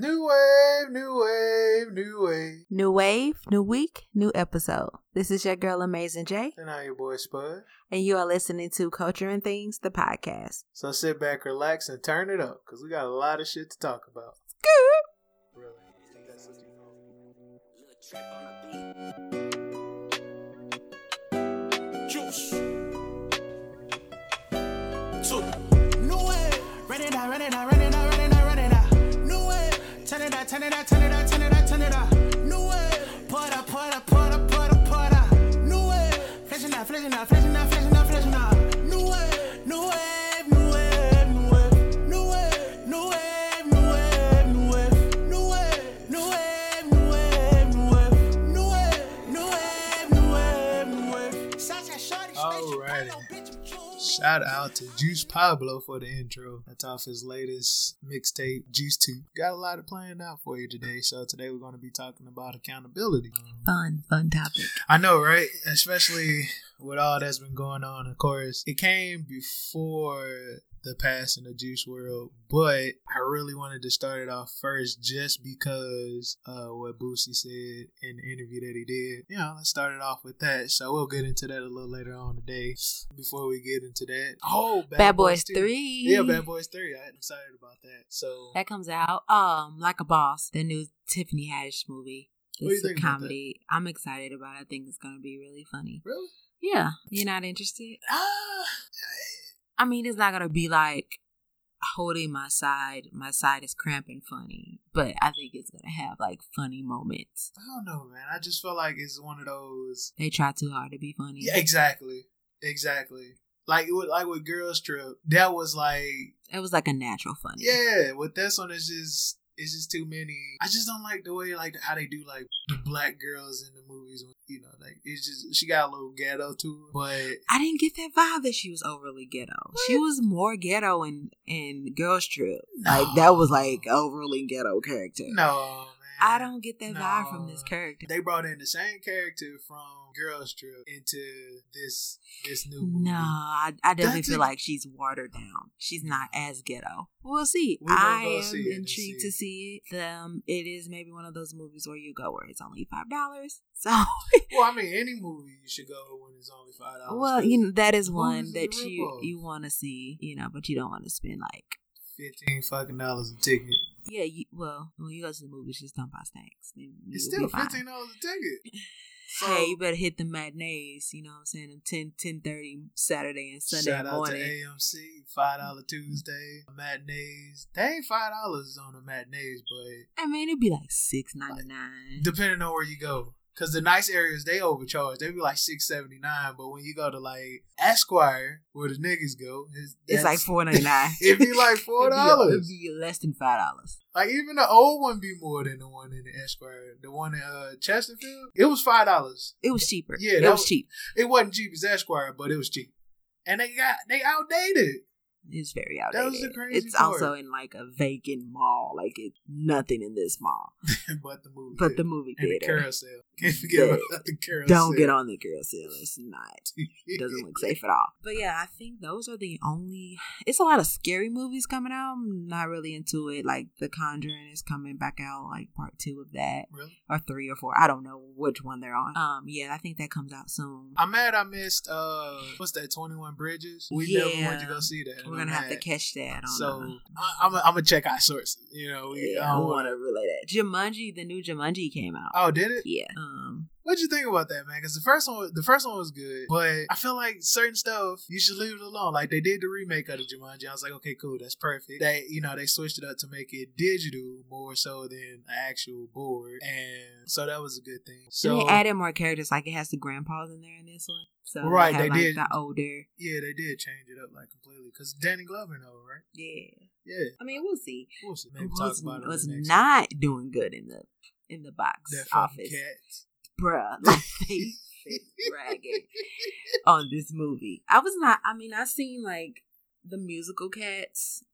New wave, new wave, new wave. New wave, new week, new episode. This is your girl Amazing Jay. And I'm your boy Spud. and you are listening to Culture and Things, the podcast. So sit back, relax, and turn it up, because we got a lot of shit to talk about. Really. I think that's what you know. Juice. Two. New way. Run it out, run it out, run it Turn it out, turn it out, turn it out, turn it out. New way. Out, pour it out, pour it out, pour it out. New way. Flashing out, flashing out, flashing out, Shout out to Juice Pablo for the intro. That's off his latest mixtape, Juice 2. Got a lot of planned out for you today. So today we're going to be talking about accountability. Fun, fun topic. I know, right? Especially with all that's been going on. Of course, it came before the past in the Juice WRLD, but I really wanted to start it off first just because uh, what Boosie said in the interview that he did. You know, let's start it off with that. So we'll get into that a little later on today. Before we get into that, oh, Bad, Boys 2. 3. Yeah, Bad Boys 3. I'm excited about that. So, That comes out. Um, Like a Boss, the new Tiffany Haddish movie. What do you It's a think about that? comedy. I'm excited about it. I think it's going to be really funny. really? Yeah. You're not interested? Ah, I mean, it's not going to be like holding my side. My side is cramping funny, but I think it's going to have like funny moments. I don't know, man. I just feel like it's one of those They try too hard to be funny. Yeah, exactly, exactly. Like it with like with Girls Trip, that was like, It was like a natural funny. yeah. With this one, it's just it's just too many. I just don't like the way like how they do like the black girls in the movies. You know, like it's just she got a little ghetto to her, but I didn't get that vibe that she was overly ghetto. She was more ghetto in in Girls Trip. Like that was like overly ghetto character. no. I don't get that vibe from this character. They brought in the same character from Girls Trip into this this new movie. No, I, I definitely feel like she's watered down. She's not as ghetto. We'll see. We I am intrigued see. to see it. Um, it is maybe one of those movies where you go where it's only five dollars. So, Well, I mean, any movie you should go when it's only five dollars. well, you know that is one that you you want to see, you know, but you don't want to spend like fifteen fucking dollars a ticket. yeah. You, well, when you go to the movies, just don't buy snacks. It's still fifteen dollars a ticket. hey, you better hit the matinees. You know what I'm saying? Them 10, 10 Saturday and Sunday Shout out morning. to AMC, five dollar Tuesday matinees. They ain't five dollars on the matinees, but I mean, it'd be like six ninety nine. depending on where you go, because the nice areas they overcharge. They be like six seventy nine, but when you go to like Esquire, where the niggas go, it's, It's like four ninety nine. It'd be like four dollars. It'd be less than five dollars. Like even the old one be more than the one in the Esquire. The one in uh, Chesterfield, it was five dollars. It was cheaper. Yeah, it that was was- cheap. It wasn't cheap as Esquire, but it was cheap. And they got they outdated. It's very outdated. That was the crazy it's part. also in like a vacant mall. Like it's nothing in this mall, but the movie, but did. the movie and the theater. carousel. Can't forget Yeah. the carousel. Don't get on the carousel. It's not. It doesn't look safe at all. But yeah, I think those are the only. It's a lot of scary movies coming out. I'm not really into it. Like The Conjuring is coming back out, like part two of that, Really? or three or four. I don't know which one they're on. Um, yeah, I think that comes out soon. I'm mad I missed uh what's that, Twenty One Bridges? We never went to Yeah. go see that. We're I'm gonna have to catch that. On, So I, I'm I'm gonna check our sources. You know, we, yeah, I I don't want wanna- to relay that. Jumanji, the new Jumanji came out. Oh, did it? Yeah. Um. Um, What'd you think about that, man? Because the first one, the first one was good, but I feel like certain stuff you should leave it alone. Like they did the remake of the Jumanji. I was like, okay, cool, that's perfect. They, you know, they switched it up to make it digital more so than an actual board, and so that was a good thing. So they added more characters. Like it has the grandpas in there in this one. So Right, have, they like, did. the older. yeah, they did change it up like completely because Danny Glover, know, right? Yeah. Yeah, I mean, we'll see. we'll see. Maybe talk was, about it. on was not doing good in the in the box office. Bruh, like they bragging on this movie. I was not I mean, I seen like the musical cats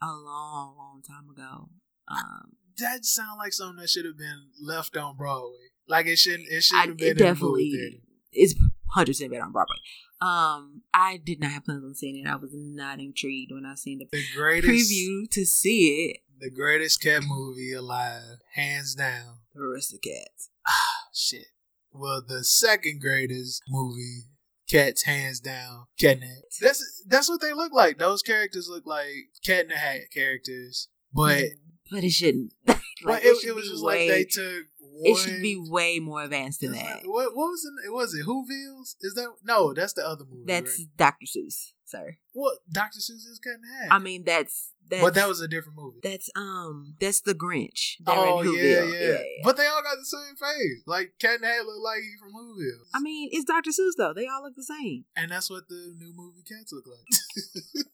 a long, long time ago. Um that sound like something that should have been left on Broadway. Like it shouldn't it should have been it definitely, in the movie theater. It's 100% better on Broadway. Um, I did not have plans on seeing it. I was not intrigued when I seen the, the greatest, preview to see it. The greatest cat movie alive, hands down. The rest of cats. Ah, shit. Well, the second greatest movie, cats hands down, cat in the hat. That's that's what they look like. Those characters look like cat in the hat characters, but mm, but it shouldn't. but Like, it, should it was just way- like they took. One, It should be way more advanced than that. like- what what was it? Was it Who Whoville's? Is that no? That's the other movie. That's right? Dr. Seuss, sir. what Doctor Seuss is Cat in Hat. I mean, that's that's but that was a different movie. that's um that's the Grinch. Oh in yeah, Whoville. yeah, But they all got the same face. Like Cat the Hat look like he from Whoville. I mean, it's Dr. Seuss though. They all look the same. and that's what the new movie cats look like.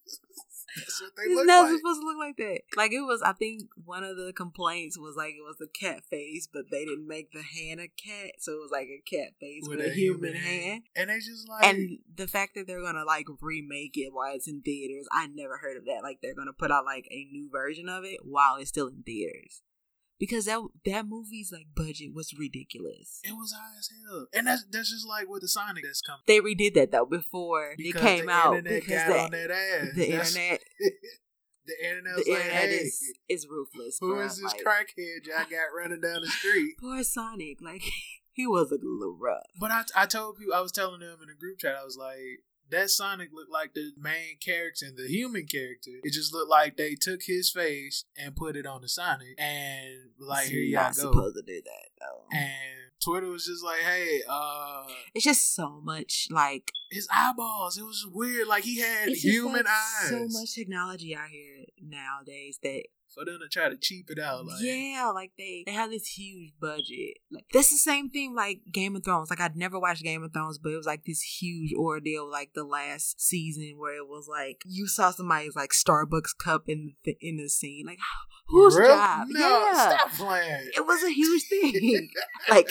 that's what they It's look never like. supposed to look like that. Like it was. I think one of the complaints was like it was a cat face, but they didn't make the hand a cat, so it was like a cat face with, a, human, hand. And they just like And the fact that they're gonna like remake it while it's in theaters, I never heard of that. Like they're gonna put out like a new version of it while it's still in theaters, because that that movie's like budget was ridiculous. it was high as hell. And that's that's just like with the Sonic that's coming. They redid that though before Because it came the out internet because got that, on that ass. the That's- internet the internet the like, internet hey, is is ruthless. who bruh. is this Like, crackhead y'all got running down the street? Poor Sonic, like he was a little rough. But I, I told people, I was telling them in the group chat, I was like, that Sonic looked like the main character and the human character. It just looked like they took his face and put it on the Sonic, and like here You're y'all not go. supposed to do that though. And Twitter was just like, hey, uh, It's just so much like his eyeballs. It was weird. Like he had human like, eyes. So much technology out here nowadays that for them to try to cheap it out. Like, yeah, like they they have this huge budget. Like that's the same thing like Game of Thrones. Like I'd never watched Game of Thrones, but it was like this huge ordeal. Like the last season where it was like you saw somebody's like Starbucks cup in the in the scene. Like whose Real? job? No, yeah, stop playing. it was a huge thing. like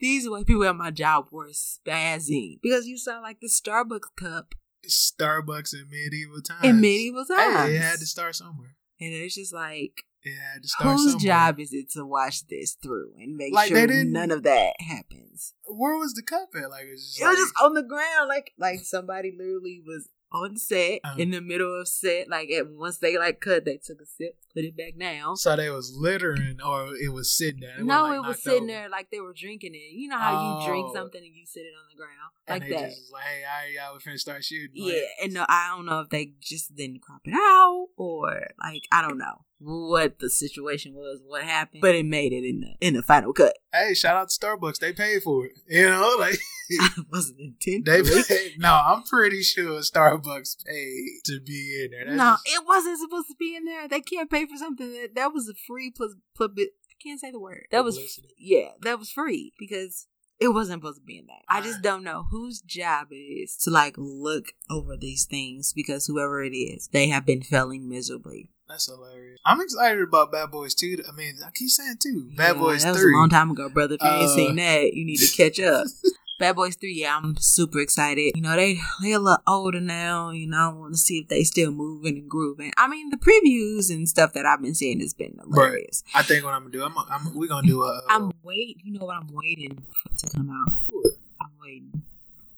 these white people at my job were spazzing because you saw like the Starbucks cup Starbucks in medieval times. in medieval times. Hey, it had to start somewhere. And it's just like to whose job is it to watch this through and make Like, sure none of that happens? Where was the cup at? Like, it was just, It was like, just on the ground, like like somebody literally was on set Uh-huh. in the middle of set. Like at once they like cut, they took a sip, put it back down. so they was littering, or it was sitting there. It no, like, it was sitting over. there like they were drinking it. You know how you drink Oh. something and you sit it on the ground and like they that. just was like, "Hey, all right, y'all, we finna start shooting." Yeah, Like, and no, I don't know if they just didn't crop it out or like I don't know what the situation was, what happened, but it made it in the in the final cut. hey, shout out to Starbucks. They paid for it. You know, like it wasn't they intentional. paid. No, I'm pretty sure Starbucks paid to be in there. That's No, just- it wasn't supposed to be in there. They can't pay for something that that was a free plus public. I can't say the word. That was yeah, that was free because it wasn't supposed to be in there. I just don't know whose job it is to like look over these things because whoever it is, they have been failing miserably. That's hilarious. I'm excited about Bad Boys 2. I mean, I keep saying 2. Bad Yeah, Boys that 3. was a long time ago, brother. If you ain't Uh, seen that, you need to catch up. Bad Boys Three, yeah, I'm super excited. You know, they they a little older now. You know, I want to see if they still moving and grooving. I mean, the previews and stuff that I've been seeing has been hilarious. I think what I'm going to do, I'm, I'm, we're going to do a. uh, I'm wait. You know what I'm waiting for to come out. What? I'm waiting.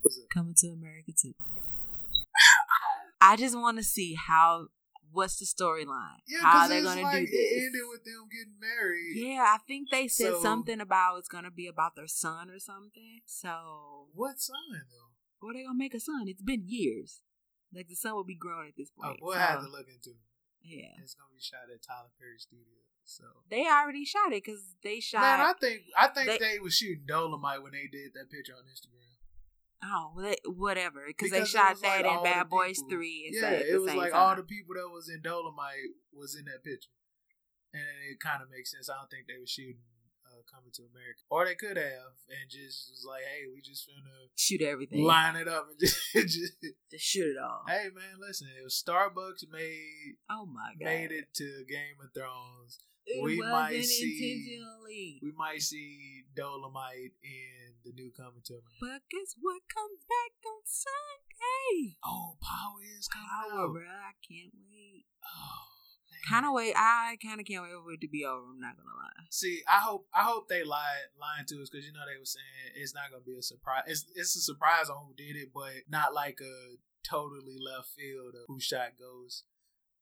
What's it? Coming to America too. I just want to see how. What's the storyline? Yeah, how they're gonna like, do It this? ended with them getting married. Yeah, I think they said So- something about it's gonna be about their son or something. So What sign, though? or they gonna make a son? It's been years. Like the son will be grown at this Oh, point. we'll so, have to look into it. Yeah, It's going to be shot at Tyler Perry Studio. So. they already shot it because they shot. Man, I think I think they- they, was shooting Dolomite when they did that picture on Instagram. Oh, whatever. Because they shot like that in Bad Boys people- Three. And Yeah, it was like time. all the people that was in Dolomite was in that picture, and it kind of makes sense. I don't think they were shooting coming to America, or they could have, and just was like, "Hey, we just finna shoot everything. line it up and just, just to shoot it all. hey man, listen, it was Starbucks made oh my god! made it to Game of Thrones. It we might see-. We might see Dolomite in the new coming to America. But guess what comes back on Sunday? Oh, Power is coming Power, out. bro! I can't wait. Oh kind of wait. I kind of can't wait for it to be over. I'm not gonna lie. See, I hope I hope they lied lying to us because you know they were saying it's not gonna be a surprise. It's it's a surprise on who did it, but not like a totally left field of who shot goes.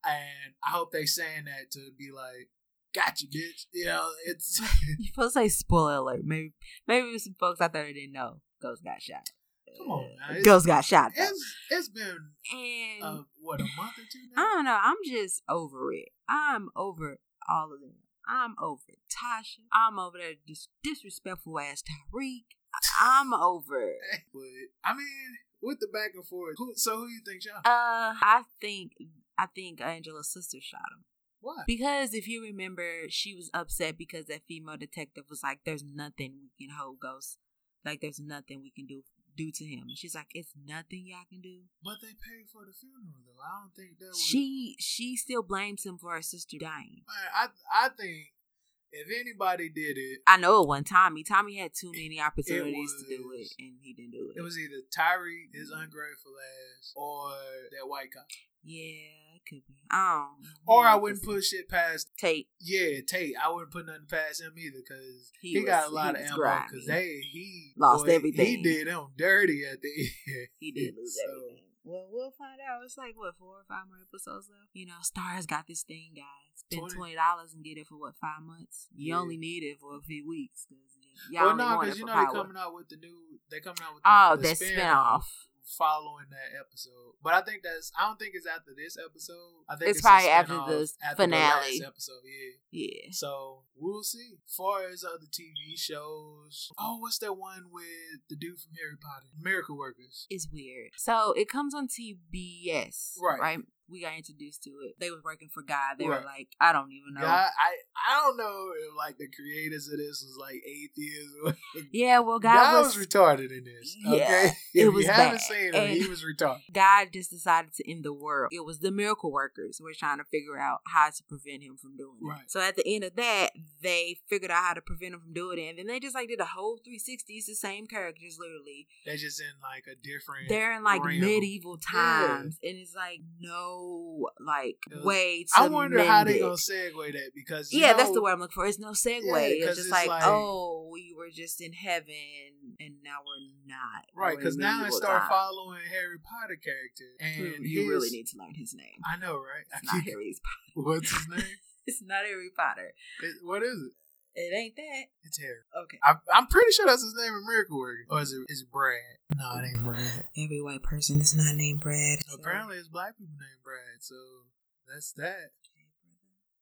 And I hope they saying that to be like, got you, bitch. You know, it's You supposed to say spoiler alert. Maybe maybe some folks out there didn't know Ghost got shot. Come on, now. It's- Ghost got shot. though. it's it's been And uh, what a month or two I don't know. I'm just over it. I'm over all of them. I'm over Tasha. I'm over that dis- disrespectful ass Tariq. I- I'm over. it. But I mean, with the back and forth, who, so who you think shot? Uh, I think I think Angela's sister shot him Why? because if you remember, she was upset because that female detective was like, "There's nothing we can hold Ghost. Like, there's nothing we can do." Do to him, and she's like, "It's nothing y'all can do." But they paid for the funeral though. I don't think that was. She she still blames him for her sister dying. Man, I I think if anybody did it, I know it wasn't Tommy. Tommy had too many opportunities to do it, and he didn't do it. it was either Tyree, his mm-hmm. ungrateful ass, or that white cop. yeah, could be. I. Or I wouldn't put shit past. Tate. Yeah, Tate. I wouldn't put nothing past him either because He he, got a lot of was ammo. Because they he Lost boy, everything. He did him dirty at the end. He did lose So, everything. Well, we'll find out. It's like what four or five more episodes left. You know, Starz got this thing, guys. Spend twenty dollars and get it for what five months. You Yeah. only need it for a few weeks because y'all Well, no, because you know they're coming out with the new. They're coming out with the, Oh, the that spin-off spinoff. Following that episode. But I think that's. I don't think it's after this episode. I think It's a probably after the after finale. last episode, yeah. Yeah. So we'll see. As far as other TV shows, oh, what's that one with the dude from Harry Potter, Miracle Workers? It's weird. So it comes on TBS, Right. Right. We got introduced to it. They was working for God. They Right. were like, I don't even know. Yeah, I I don't know if like the creators of this was like atheists. Yeah, well, God, God, was, was, retarded in this. Yeah, okay, it was you haven't bad. seen him, he was retarded. God just decided to end the world. It was the miracle workers who were trying to figure out how to prevent him from doing it. Right. So at the end of that, they figured out how to prevent him from doing it, and then they just like did a whole 360. It's the same characters, literally. They're just in like a different. They're in like realm. medieval Yeah. times, and it's like no like Yeah. way to. I wonder how they gonna segue that because you yeah, that's the word I'm looking for. It's no segue. Yeah, it's just it's like, like- oh, we were just in heaven, and now we're not. Right, because now I start following Harry Potter character, hmm, and You really need to learn his name. I know, right? I It's not keep- Harry Potter. What's his name? It's not Harry Potter. It- what is it? It ain't that. It's Harry. Okay. I, I'm pretty sure that's his name in Miracle Worker. Or is it? Is it Brad? No, it ain't Brad. Every white person is not named Brad. Apparently, it's black people named Brad. So that's that.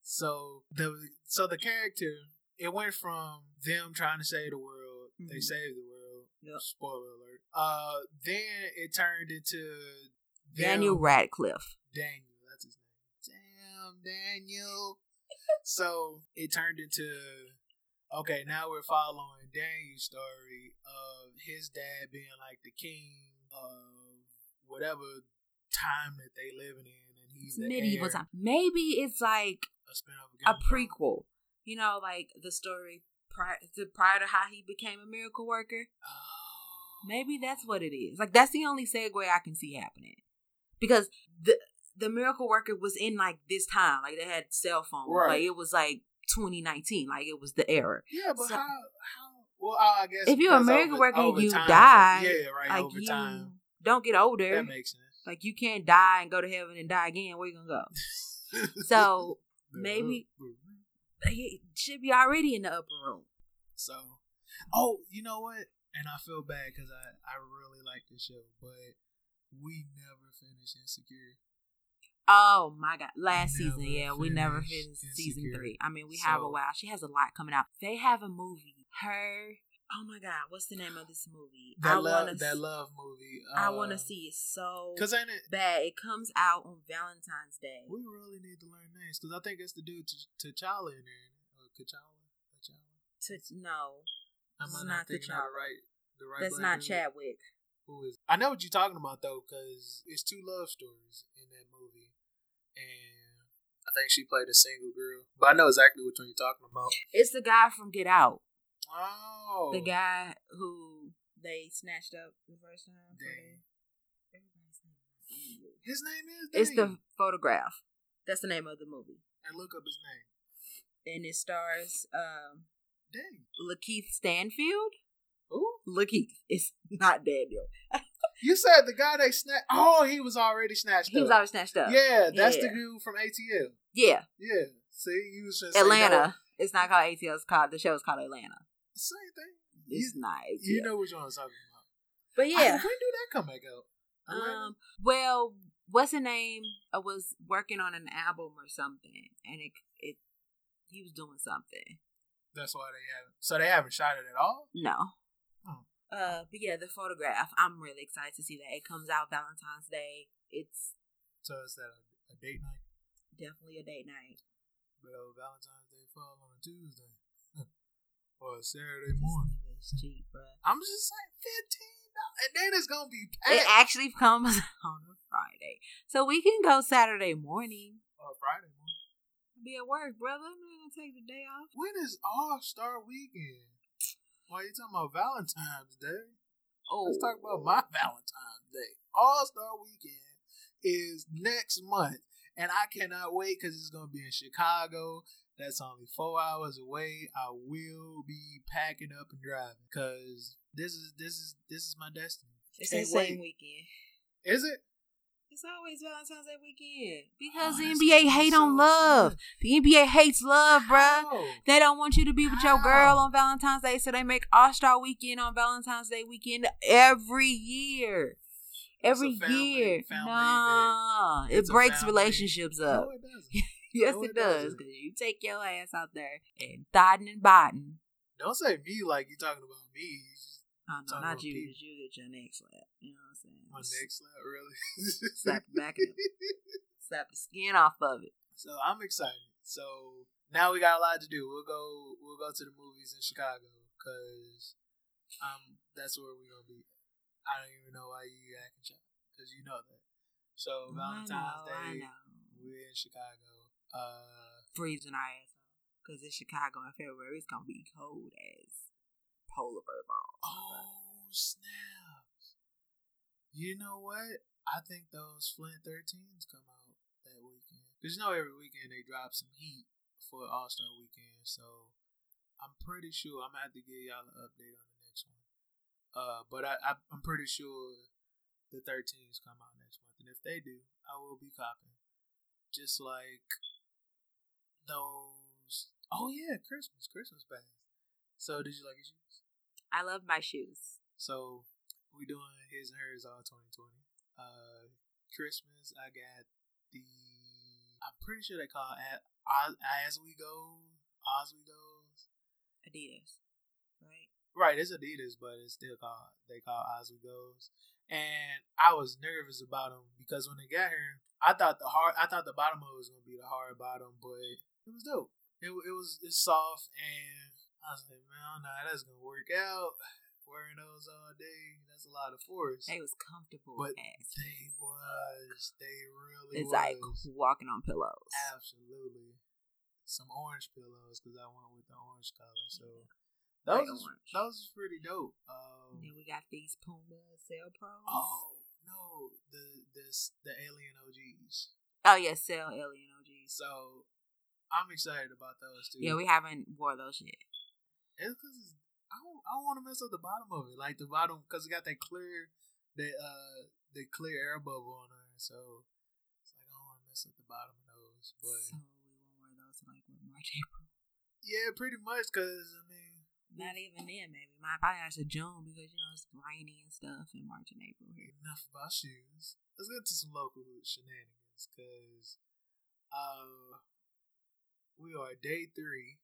So the so the character it went from them trying to save the world. They Mhm. saved the world. Yep. Spoiler alert. Uh, then it turned into Daniel them- Radcliffe. Daniel, that's his name. Damn, Daniel. so it turned into okay. Now we're following Daniel's story of his dad being like the king of whatever time that they living in, and he's medieval heir. time. Maybe it's like A a prequel. You know, like the story prior to, prior to how he became a miracle worker. Oh. Maybe that's what it is. Like that's the only segue I can see happening, because the the miracle worker was in like this time. Like they had cell phones. Right. Like it was like 2019. Like it was the era. Yeah, but So- how? How? Well, I guess If you're a because miracle over- worker over you time, die, yeah, right, like over you time, don't get older. that makes sense. like you can't die and go to heaven and die again. Where you gonna go? So maybe he should be already in the upper room. So, oh, you know what? And I feel bad because I I really like this show, but we never finished Insecure. Oh my god! Last season, yeah, we never finished season Insecure. three. I mean, we have a while. She has a lot coming out. They have a movie. Her. Oh my god! What's the name of this movie? That I love wanna. that s- love movie. I want to uh, see it so Cause ain't it? bad. It comes out on Valentine's Day. We really need to learn names because I think it's the dude T'Challa in there. Uh, T'Challa, T'Challa. To, no, Am I not not T'Challa. the right? The right. that's not? Chadwick. Who is? I know what you're talking about though, because it's two love stories in that movie, I think she played a single girl. But I know exactly which one you're talking about. It's the guy from Get Out. Oh, The guy who they snatched up the first time. for Dang. the- Everybody's name is Andrew. His name is. It's the photograph. That's the name of the movie. and look up his name. and it stars um Dang. Lakeith Stanfield. Who? Lakeith. It's not Daniel. You said the guy they snatched. Oh, he was already snatched He up. was always snatched up. Yeah, that's the dude from ATL. Yeah. Yeah. See, you was just Atlanta. It's not called ATL. It's called the show is called Atlanta. Same thing. It's You, not ATL. you know one I'm talking about. but yeah, I- yeah. when did that come back out? Atlanta? Um. Well, what's the name? I was working on an album or something, and it it he was doing something. that's why they haven't. So they haven't shot it at all. No. Uh, but yeah, the photograph. I'm really excited to see that. It comes out Valentine's Day. It's So is that a, a date night? definitely a date night. But uh, Valentine's Day fall on a Tuesday or a Saturday morning. It's cheap, bruh. I'm just saying fifteen dollars, and then it's gonna be It actually comes on a Friday, so we can go Saturday morning. or Friday morning. Be at work, brother. I'm gonna take the day off. When is All Star Weekend? Why are you talking about Valentine's Day? Oh, Let's talk about oh. my Valentine's Day. All Star Weekend is next month, and I cannot wait because it's going to be in Chicago. That's only four hours away. I will be packing up and driving because this is this is this is my destiny. It's Can't the same wait. weekend. Is it? It's always Valentine's Day weekend because Oh, the NBA hate so on love. fun. The NBA hates love, bruh. How? They don't want you to be with your girl on Valentine's Day, so they make All Star Weekend on Valentine's Day weekend every year. Every family- year, family nah, it breaks relationships up. No, it yes, no, it it does because you take your ass out there and thotting and botting. Don't say me like you talking about me. Oh no, not you. people. 'cause you get your neck slapped. You know what I'm saying? My neck slap, really. Slap the back of it. Slap the skin off of it. So I'm excited. So now we got a lot to do. We'll go. We'll go to the movies in Chicago because um that's where we're gonna be. I don't even know why you acting shy because you know that. So Valentine's know, Day, we're in Chicago. Uh, freezing our ass off. Because in Chicago in February, it's going to be cold as polar bear balls. oh snaps! You know what? I think those Flint 13s come out that weekend because you know every weekend they drop some heat for All Star Weekend. So I'm pretty sure I'm gonna have to give y'all an update on the next one. Uh, but I, I I'm pretty sure the 13s come out next month, and if they do, I will be copping. Just like those. Oh yeah, Christmas, Christmas bags. So did you like your shoes? I love my shoes. So we doing his and hers all 2020. Uh, Christmas, I got the. I'm pretty sure they call it as, as we go, Ozweegos. Adidas. Right? Right, it's Adidas, but it's still called they call Ozweegos. And I was nervous about them because when they got here, I thought the hard, I thought the bottom of it was gonna be the hard bottom, but it was dope. It, it was it's soft, and I was like, man, I don't know how that's gonna work out. Wearing those all day, that's a lot of force. They was comfortable But as. they was, they really It's was. like walking on pillows. Absolutely. Some orange pillows because I went with the orange color. So those is, those is pretty dope. Um, Then we got these Puma Cell Pros. oh no, the this the Alien OGs. Oh, yeah, Cell Alien OGs. So I'm excited about those too. Yeah, we haven't wore those yet. It's because I don't I don't want to mess up the bottom of it, like the bottom because it got that clear that uh the clear air bubble on there. So it's like I don't want to mess up the bottom of those, but. So we won't wear those in like March, April. Yeah, pretty much. Cause I mean, Not even then, maybe. My probably actually June because you know it's rainy and stuff in March and April here. enough about shoes. Let's get to some local shenanigans. Cause uh, we are day three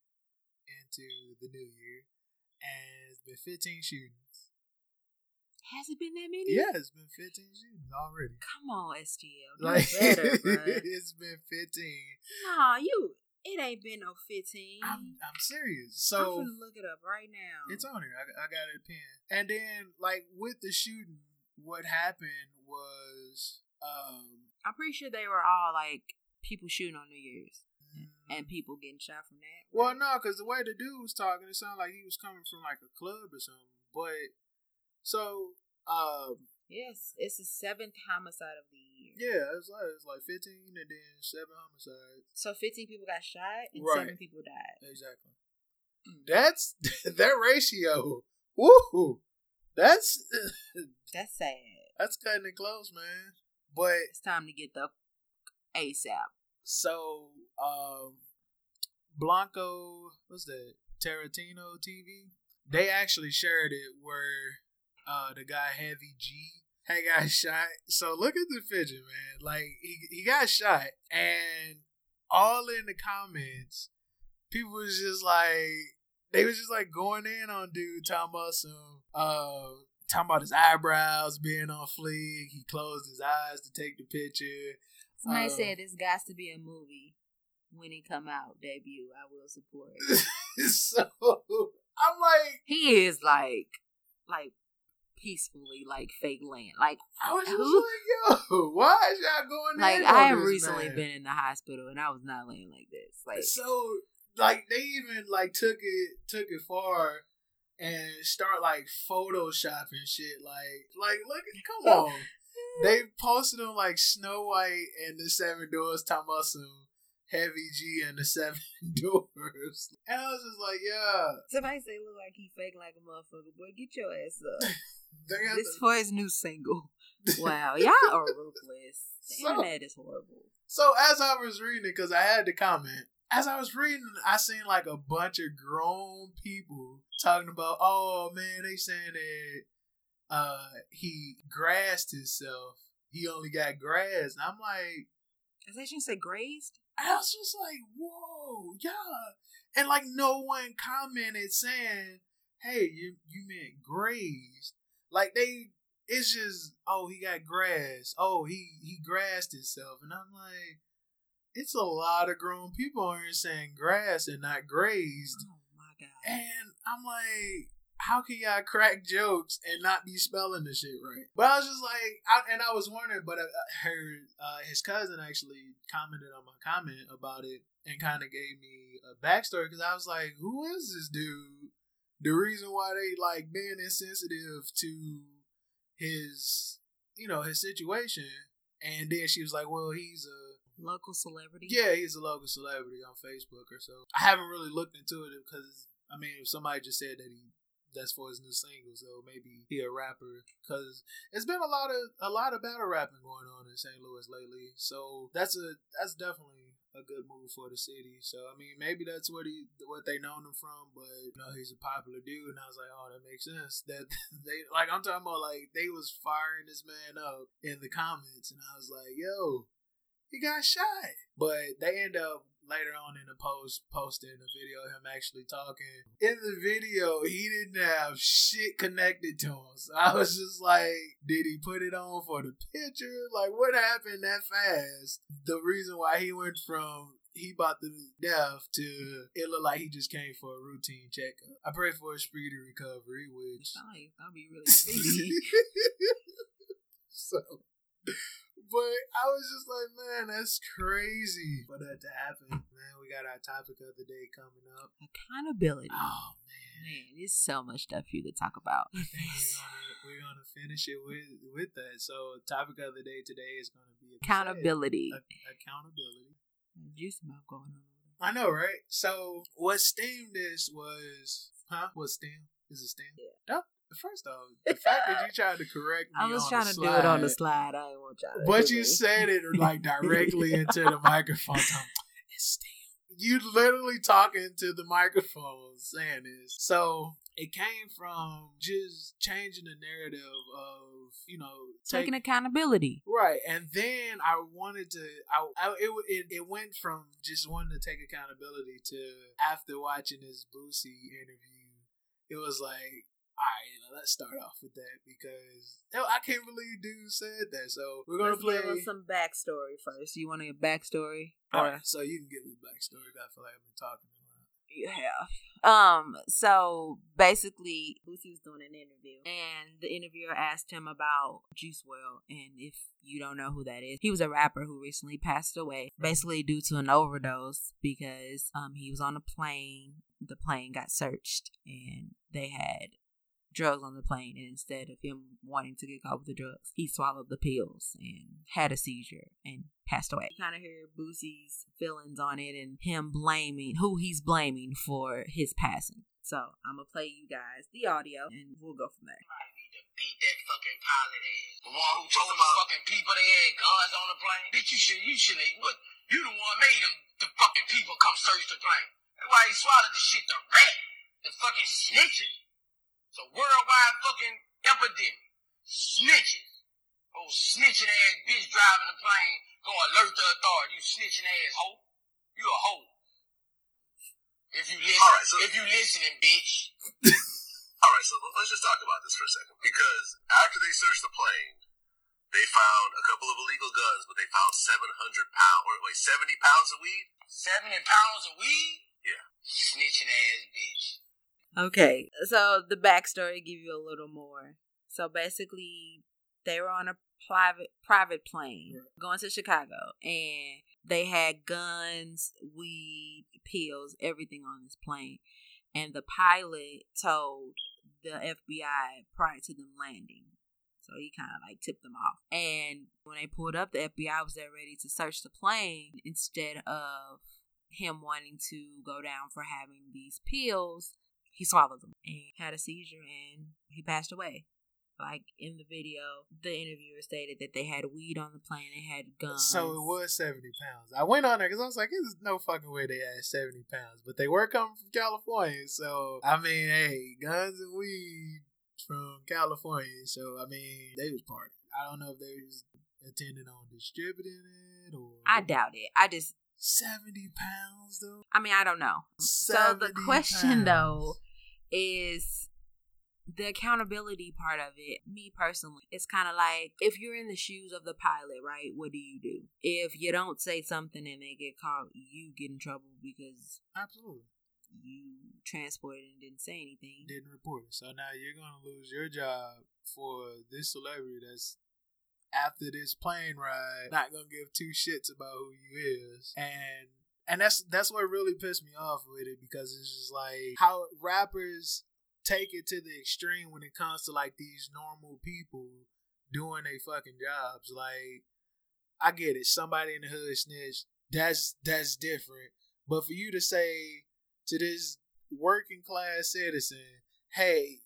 into the new year, and it's been 15 shootings. Has it been that many? Yeah, it's been 15 shootings already. Come on, STL. Like better, it's been 15. Nah, you. It ain't been no fifteen. I'm I'm serious. I'm So finna look it up right now. It's on here. I, I got it pinned. And then, like with the shooting, what happened was, um, I'm pretty sure they were all like people shooting on New Year's and people getting shot from that. well, no, because the way the dude was talking, it sounded like he was coming from like a club or something. But so, um, Yes, it's the seventh homicide of the year. Yeah, it's like it's like fifteen and then seven homicides. So 15 people got shot and Right. 7 people died. Exactly. That's that ratio. Woo! That's That's sad. that's cutting it close, man. But It's time to get the ASAP. So um Blanco what's that? Tarantino TV? They actually shared it where uh the guy Heavy G had got shot. So look at the picture, man. Like he he got shot and all in the comments, people was just like they was just like going in on dude talking about some uh talking about his eyebrows being on fleek. He closed his eyes to take the picture. Somebody Uh, said this got to be a movie when it come out debut. I will support. it. so I'm like, he is like, like peacefully like fake land. Like, I was just Who? like, yo, why is y'all going like I have recently man? been in the hospital and I was not laying like this. Like, so like they even like took it took it far and start like photoshopping shit like like look come on they posted on like Snow White and the Seven Doors talking about some Heavy G and the Seven Doors and I was just like yeah somebody say look like he fake like a motherfucker. Boy, get your ass up. they got this the- for his new single. Wow, y'all are ruthless. The So- internet is horrible. So as I was reading it, because I had to comment, as I was reading, I seen like a bunch of grown people talking about, oh man, they saying that uh he grassed himself. He only got grass. And I'm like, I thought you said grazed. I was just like, whoa, yeah. And like no one commented saying, hey, you you meant grazed. Like they it's just, oh, he got grass. Oh, he he grassed himself. And I'm like, it's a lot of grown people on here saying grass and not grazed. Oh my god. And I'm like, how can y'all crack jokes and not be spelling the shit right? But I was just like, I, and I was wondering, but I, I heard uh, his cousin actually commented on my comment about it and kind of gave me a backstory because I was like, who is this dude? The reason why they like being insensitive to his, you know, his situation. And then she was like, well, he's a Local celebrity. yeah, he's a local celebrity on Facebook or so. I haven't really looked into it because I mean, if somebody just said that he that's for his new single, so maybe he a rapper. Because it's been a lot of a lot of battle rapping going on in St. Louis lately, so that's a that's definitely a good move for the city. So I mean, maybe that's what he what they known him from, but you know he's a popular dude, and I was like, oh, that makes sense. That they like I'm talking about like they was firing this man up in the comments, and I was like, yo, he got shot. But they end up later on in the post posting a video of him actually talking. In the video, he didn't have shit connected to him. So I was just like, did he put it on for the picture? Like, what happened that fast? The reason why he went from he bought the death to it looked like he just came for a routine checkup. I pray for a speedy recovery, which that'd be really speedy. so, but I was just like, man, that's crazy for that to happen. Man, we got our topic of the day coming up. Accountability. Oh man, Man, there's so much stuff for you to talk about. We're gonna we're gonna finish it with with that. So, topic of the day today is gonna be Accountability. A- accountability. Juice mouth going on. I know, right? So, what steamed this was, huh? What steam? Is it steam? Yeah. No. First off, the fact that you tried to correct me, I was trying to do it on the slide, slide. I didn't want y'all. to But you me. said it like directly into the microphone. You literally talking to the microphone saying this. So it came from just changing the narrative of, you know, taking accountability. Right, and then I wanted to. I, I it, it it went from just wanting to take accountability to after watching this Boosie interview, it was like, all right, let's start off with that because yo, I can't believe dude said that. So we're gonna Let's play. give some backstory first. You want a backstory? all Or- so you can give the backstory. I feel like I've been talking. a lot. You have. Um, so basically Boosie was doing an interview and the interviewer asked him about Juice WRLD and if you don't know who that is, he was a rapper who recently passed away, basically due to an overdose because um he was on a plane, the plane got searched and they had drugs on the plane, and instead of him wanting to get caught with the drugs, he swallowed the pills and had a seizure and passed away. You kind of hear Boosie's feelings on it and him blaming who he's blaming for his passing. So I'm gonna play you guys the audio and we'll go from there. beat that fucking pilot ass. The one who told the fucking people they had guns on the plane. Bitch, you should, you should, what? You the one made them, the fucking people come search the plane. That's why he swallowed the shit, the rat, the fucking snitches. It's a worldwide fucking epidemic. Snitches. Oh, snitching ass bitch driving the plane, go alert the authority. You snitching ass hoe. You a hoe. If you listen, right, so- if you listening, bitch. All right, so let's just talk about this for a second. Because after they searched the plane, they found a couple of illegal guns, but they found 700 pounds, or wait, 70 pounds of weed? 70 pounds of weed? Yeah. Snitching ass bitch. Okay, so the backstory give you a little more. So basically, they were on a private private plane going to Chicago, and they had guns, weed, pills, everything on this plane. And the pilot told the FBI prior to them landing. So he kind of like tipped them off. And when they pulled up, the FBI was there ready to search the plane instead of him wanting to go down for having these pills he swallowed them and had a seizure and he passed away. Like in the video, the interviewer stated that they had weed on the plane, they had guns. So it was 70 pounds. I went on there because I was like, there's no fucking way they had 70 pounds. But they were coming from California. So, I mean, hey, guns and weed from California. So, I mean, they was partying. I don't know if they was intending on distributing it or. I doubt it. I just, 70 pounds, though? I mean, I don't know. So the 70 question though is the accountability part of it. Me personally, it's kind of like if you're in the shoes of the pilot, right? What do you do? If you don't say something and they get caught, you get in trouble because Absolutely. you transported and didn't say anything. Didn't report it. So now you're to lose your job for this celebrity that's after this plane ride not to give two shits about who you is. And and that's that's what really pissed me off with it because it's just like how rappers take it to the extreme when it comes to like these normal people doing their fucking jobs. Like I get it, somebody in the hood snitch, that's that's different. But for you to say to this working class citizen, hey,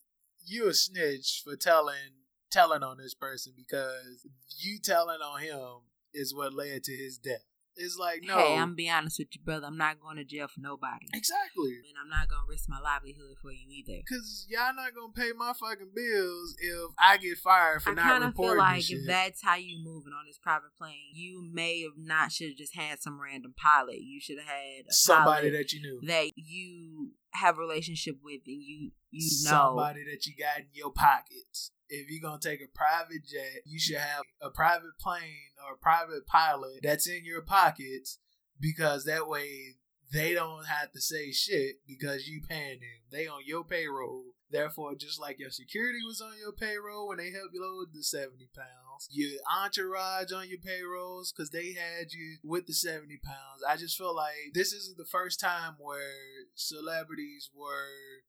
you a snitch for telling telling on this person because you telling on him is what led to his death. It's like no, Hey, I'm be honest with you, brother. I'm not going to jail for nobody. exactly. And I'm not gonna risk my livelihood for you either. Cause y'all not gonna pay my fucking bills if I get fired for I not kind of reporting feel like if that's how you moving on this private plane, you may have not should have just had some random pilot. You should have had a somebody that you knew, that you have a relationship with and you you know. somebody that you got in your pockets. If you're gonna take a private jet, you should have a private plane or a private pilot that's in your pockets because that way they don't have to say shit because you paying them. They on your payroll. Therefore, just like your security was on your payroll when they helped you load the 70 pounds, your entourage on your payrolls because they had you with the 70 pounds. I just feel like this isn't the first time where celebrities were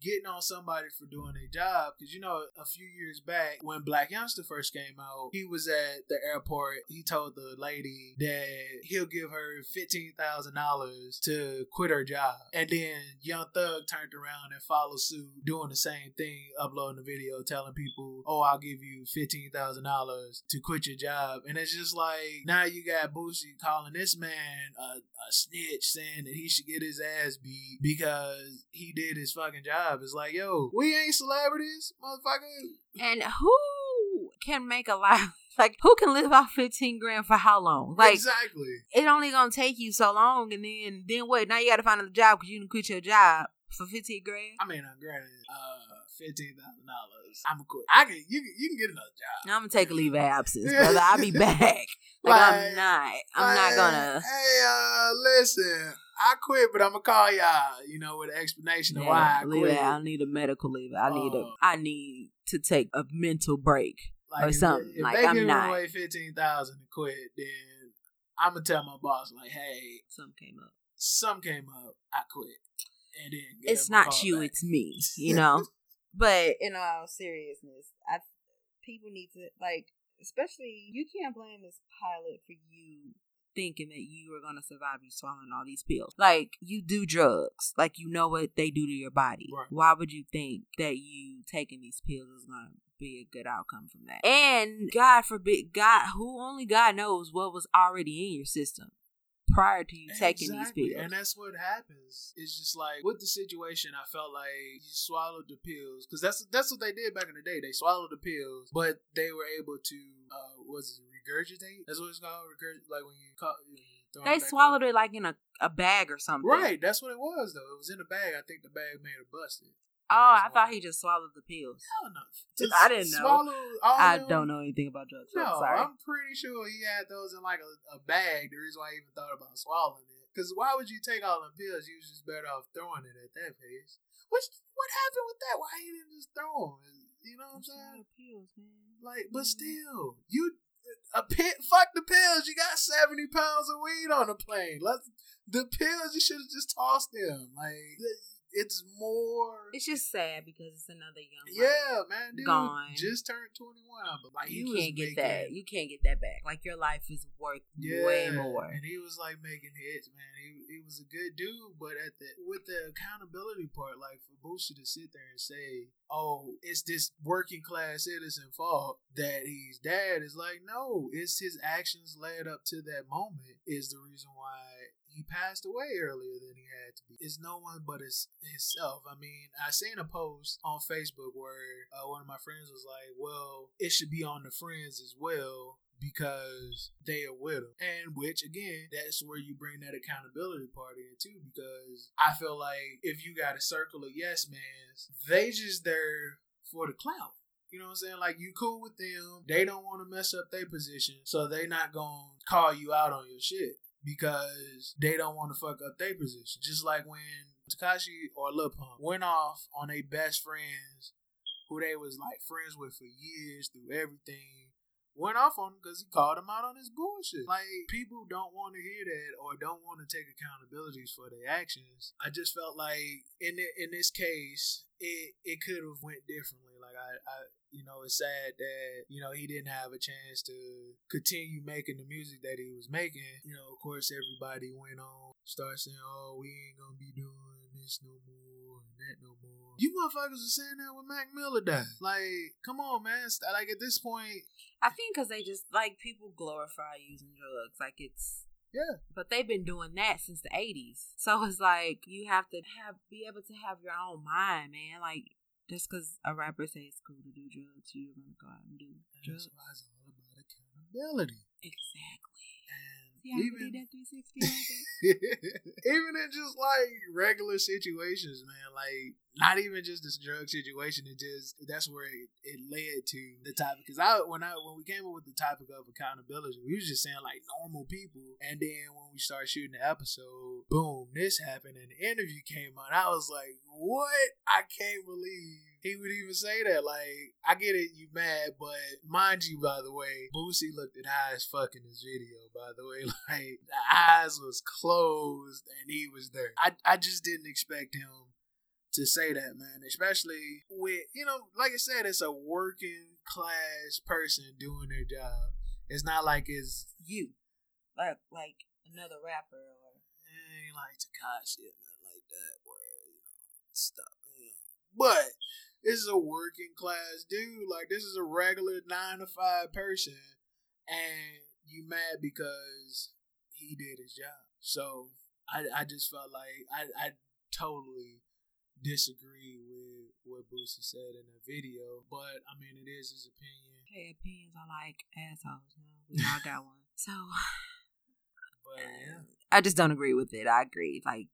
getting on somebody for doing their job. Because, you know, a few years back when Blac Youngsta first came out, he was at the airport. He told the lady that he'll give her $15,000 to quit her job. And then Young Thug turned around and followed suit, doing the same thing, uploading a video telling people, oh, I'll give you $15,000 to quit your job. And it's just like, now you got Boosie calling this man a, a snitch, saying that he should get his ass beat because he did his fucking job. It's like, yo, we ain't celebrities, motherfucker. And who can make a life like who can live off fifteen grand for how long? Like exactly. it only gonna take you so long, and then then what? Now you got to find another job because you didn't quit your job for fifteen grand. I mean, uh, granted, uh, fifteen thousand dollars. I'm quit. I can. You can. You can get another job. I'm gonna take a leave of absence, brother. I'll be back. Like, I'm not. I'm not gonna. Hey, uh, listen. I quit, but I'm gonna call y'all. You know, with an explanation of why I quit. it. I need a medical leave. I need a. Oh. Need to take a mental break. or something. If Like, they I'm give not. away fifteen thousand to quit, then I'm gonna tell my boss like, hey, Some came up. some came up, I quit, and then It's not you. back. It's me. You know. But in all seriousness, I people need to like, especially you can't blame this pilot for you thinking that you are gonna survive you swallowing all these pills. Like you do drugs, like you know what they do to your body. Right. Why would you think that you taking these pills is gonna be a good outcome from that? And God forbid, God, who only God knows what was already in your system prior to you taking these pills. And that's what happens. It's just like with the situation, I felt like you swallowed the pills because that's that's what they did back in the day. They swallowed the pills, but they were able to uh, was it regurgitate? That's what it's called. Regurg- like when you call. You throw they swallowed it like in a, a bag or something. Right, that's what it was though. It was in a bag. I think the bag made it busted. Oh, I thought he just swallowed the pills. Hell no. I didn't know. Swallow all I them- don't know anything about drugs. so I'm No, sorry. I'm pretty sure he had those in like a, a bag. The reason why I even thought about swallowing it. Because why would you take all the pills? You was just better off throwing it at that pace. Which, what happened with that? Why he didn't just throw them? You know what I'm saying? pills, man. Like, but mm-hmm. still, you a pit. Fuck the pills. You got seventy pounds of weed on the plane. Let's the pills. You should have just tossed them. Like, it's more. It's just sad because it's another young. Yeah, man, dude, Gone. just turned twenty one. But like, you can't get making- that. You can't get that back. Like your life is worth way more. And he was like making hits, man. He he was a good dude, but at the with the accountability part, like for Boosie to sit there and say, "Oh, it's this working class citizen fault that he's dead," is like, no, it's his actions led up to that moment is the reason why he passed away earlier than he had to be. It's no one but his himself. I mean, I seen a post on Facebook where uh, one of my friends was like, "Well, it should be on the friends as well." Because they are with him, and which again, that's where you bring that accountability part in too. Because I feel like if you got a circle of yes mans, they just there for the clout. You know what I'm saying? Like you cool with them, they don't want to mess up their position, so they not gonna call you out on your shit because they don't want to fuck up their position. Just like when Tekashi or Lil Pump went off on their best friends, who they was like friends with for years through everything, went off on him because he called him out on his bullshit. Like people don't want to hear that or don't want to take accountabilities for their actions. I just felt like in the, in this case, it it could have went differently. Like I, I you know, it's sad that, you know, he didn't have a chance to continue making the music that he was making. You know, of course, everybody went on, start saying, oh, we ain't gonna be doing this no more and that no more. You motherfuckers are saying that when Mac Miller died. Like, come on, man. Like, at this point, I think because they just like people glorify using drugs, like it's. Yeah. But they've been doing that since the eighties, so it's like you have to have be able to have your own mind, man. Like just because a rapper says it's cool to do drugs, you're gonna go out and do that's drugs. why it's all about accountability. Exactly. And See how you even, that 360 right there? even in just like regular situations, man, like not even just this drug situation, it just that's where it, it led to the topic. Because I when I when we came up with the topic of accountability, we was just saying like normal people, and then when we started shooting the episode, boom, this happened, and the interview came on. I was like, what? I can't believe. He would even say that. Like, I get it, you mad, but mind you, by the way, Boosie looked at high as fuck in this video, by the way. Like, the eyes was closed and he was there. I, I just didn't expect him to say that, man. Especially with, you know, like I said, it's a working class person doing their job. It's not like it's you, like like another rapper or ain't like Tekashi or nothing like that, where you know stuff. But this is a working class dude. Like this is a regular nine to five person, and you mad because he did his job. So I I just felt like I I totally disagree with what Boosie said in the video, but I mean it is his opinion. hey, opinions are like assholes. You know? We all got one. So But yeah, I just don't agree with it. I agree. Like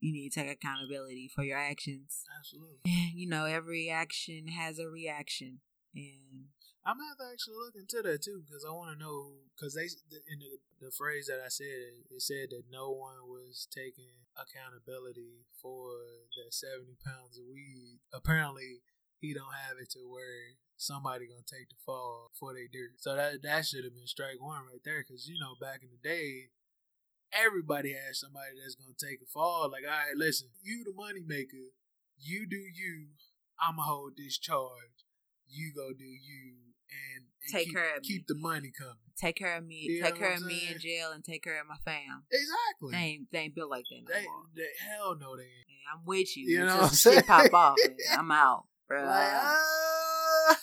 you need to take accountability for your actions. absolutely. You know, every action has a reaction. And I'm gonna have to actually look into that too because I want to know because they in the, the phrase that I said it said that no one was taking accountability for that 70 pounds of weed. Apparently, he don't have it to where somebody gonna take the fall for they dirt. So that that should have been strike one right there because you know back in the day. Everybody has somebody that's gonna take a fall. Like, all right, listen, you the money maker, you do you. I'ma hold this charge. You go do you and, and Take keep, care of keep me. the money coming. Take care of me. You take care of me in jail and take care of my fam. Exactly. They ain't, they ain't built like that no They, more. they hell no they ain't. Hey, I'm with you. You know what I'm saying? pop off. I'm out, bro. Like, ah,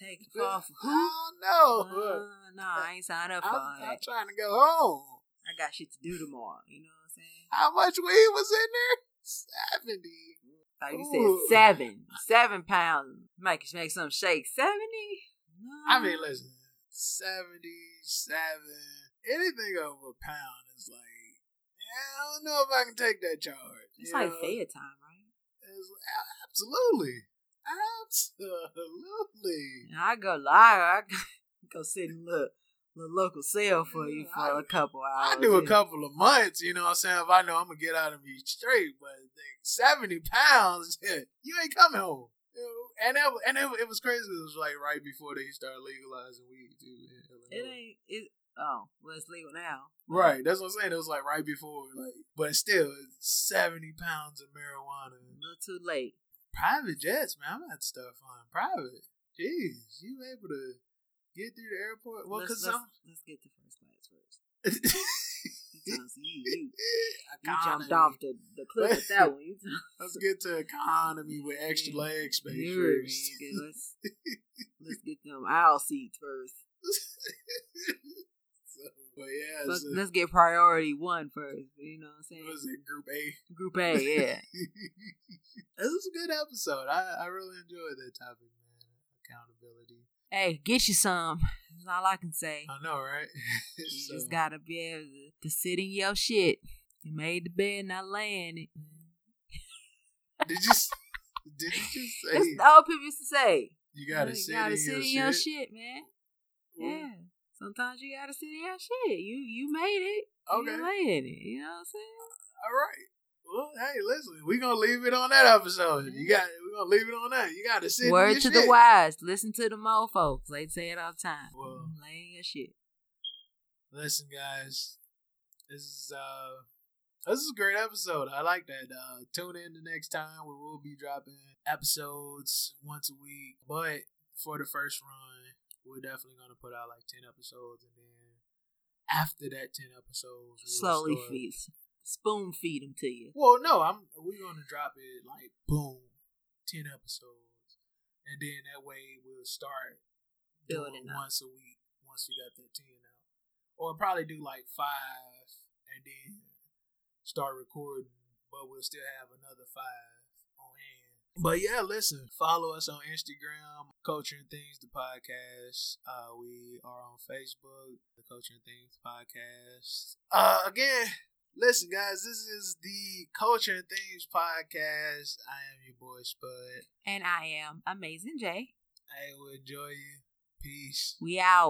take it off. I don't. Uh, no, I ain't signed up for I'm, all I'm trying to go home. I got shit to do tomorrow. You know what I'm saying? How much weed was in there? Seventy. Like you Ooh. said, seven, seven pounds. Make make something shake. Seventy? No. I mean, listen, seventy-seven. Anything over a pound is like, yeah, I don't know if I can take that charge. it's like know? fair time, right? It's- absolutely, absolutely. And I go lie. I go, sit in the the local sale for you for I- a couple hours. I do a couple of months, you know what I'm saying? If I know I'm gonna get out of me straight, but like, 70 pounds, you ain't coming home. And that, and it, it was crazy. It was like right before they started legalizing weed too. It ain't. It. Oh, well, it's legal now. Right, that's what I'm saying. It was like right before, like, but still, 70 pounds of marijuana. Not too late. Private jets, man. I'm at stuff on private. Jeez, you able to get through the airport? Well, let's, because let's, some. let's get to first class first. You, you, you jumped off the, the cliff with that one. Let's get to economy with extra leg space me, first. okay, Let's let's get them aisle seats first. so, but yeah, Let's, so, let's get priority one first. You know what I'm saying? what was it Group A? Group A, yeah. this was a good episode. I, I really enjoyed that topic, man. Accountability. Hey, get you some. That's all I can say. I know, right? You So, just gotta be able to, to sit in your shit. You made the bed, not laying it. did you did you just That's say all people used to say. you gotta you sit gotta in sit your in your shit? shit, man. Yeah. Sometimes you gotta sit in your shit. You you made it. Okay. You lay in it. You know what I'm saying? All right. Well, hey, listen, we're gonna leave it on that episode. You got we gonna leave it on that. You gotta sit. Word to shit. the wise. Listen to the mo folks. They say it all the time. Well. lay in your shit. Listen, guys, this is uh, this is a great episode. I like that. Uh, tune in the next time. We will be dropping episodes once a week, but for the first run, we're definitely gonna put out like ten episodes, and then after that ten episodes, we'll Slowly feed, spoon feed them to you. Well, no, I'm we're gonna drop it like boom, ten episodes, and then that way we'll start Building once a week once we got that ten out, or probably do like five and then start recording, but we'll still have another five on hand. But yeah, listen, follow us on Instagram, Culture and Things the podcast. Uh, we are on Facebook, the Culture and Things podcast. Uh, again, listen, guys, this is the Culture and Things podcast. I am your boy Spud. And I am Amazing J. I will enjoy you. Peace. We out.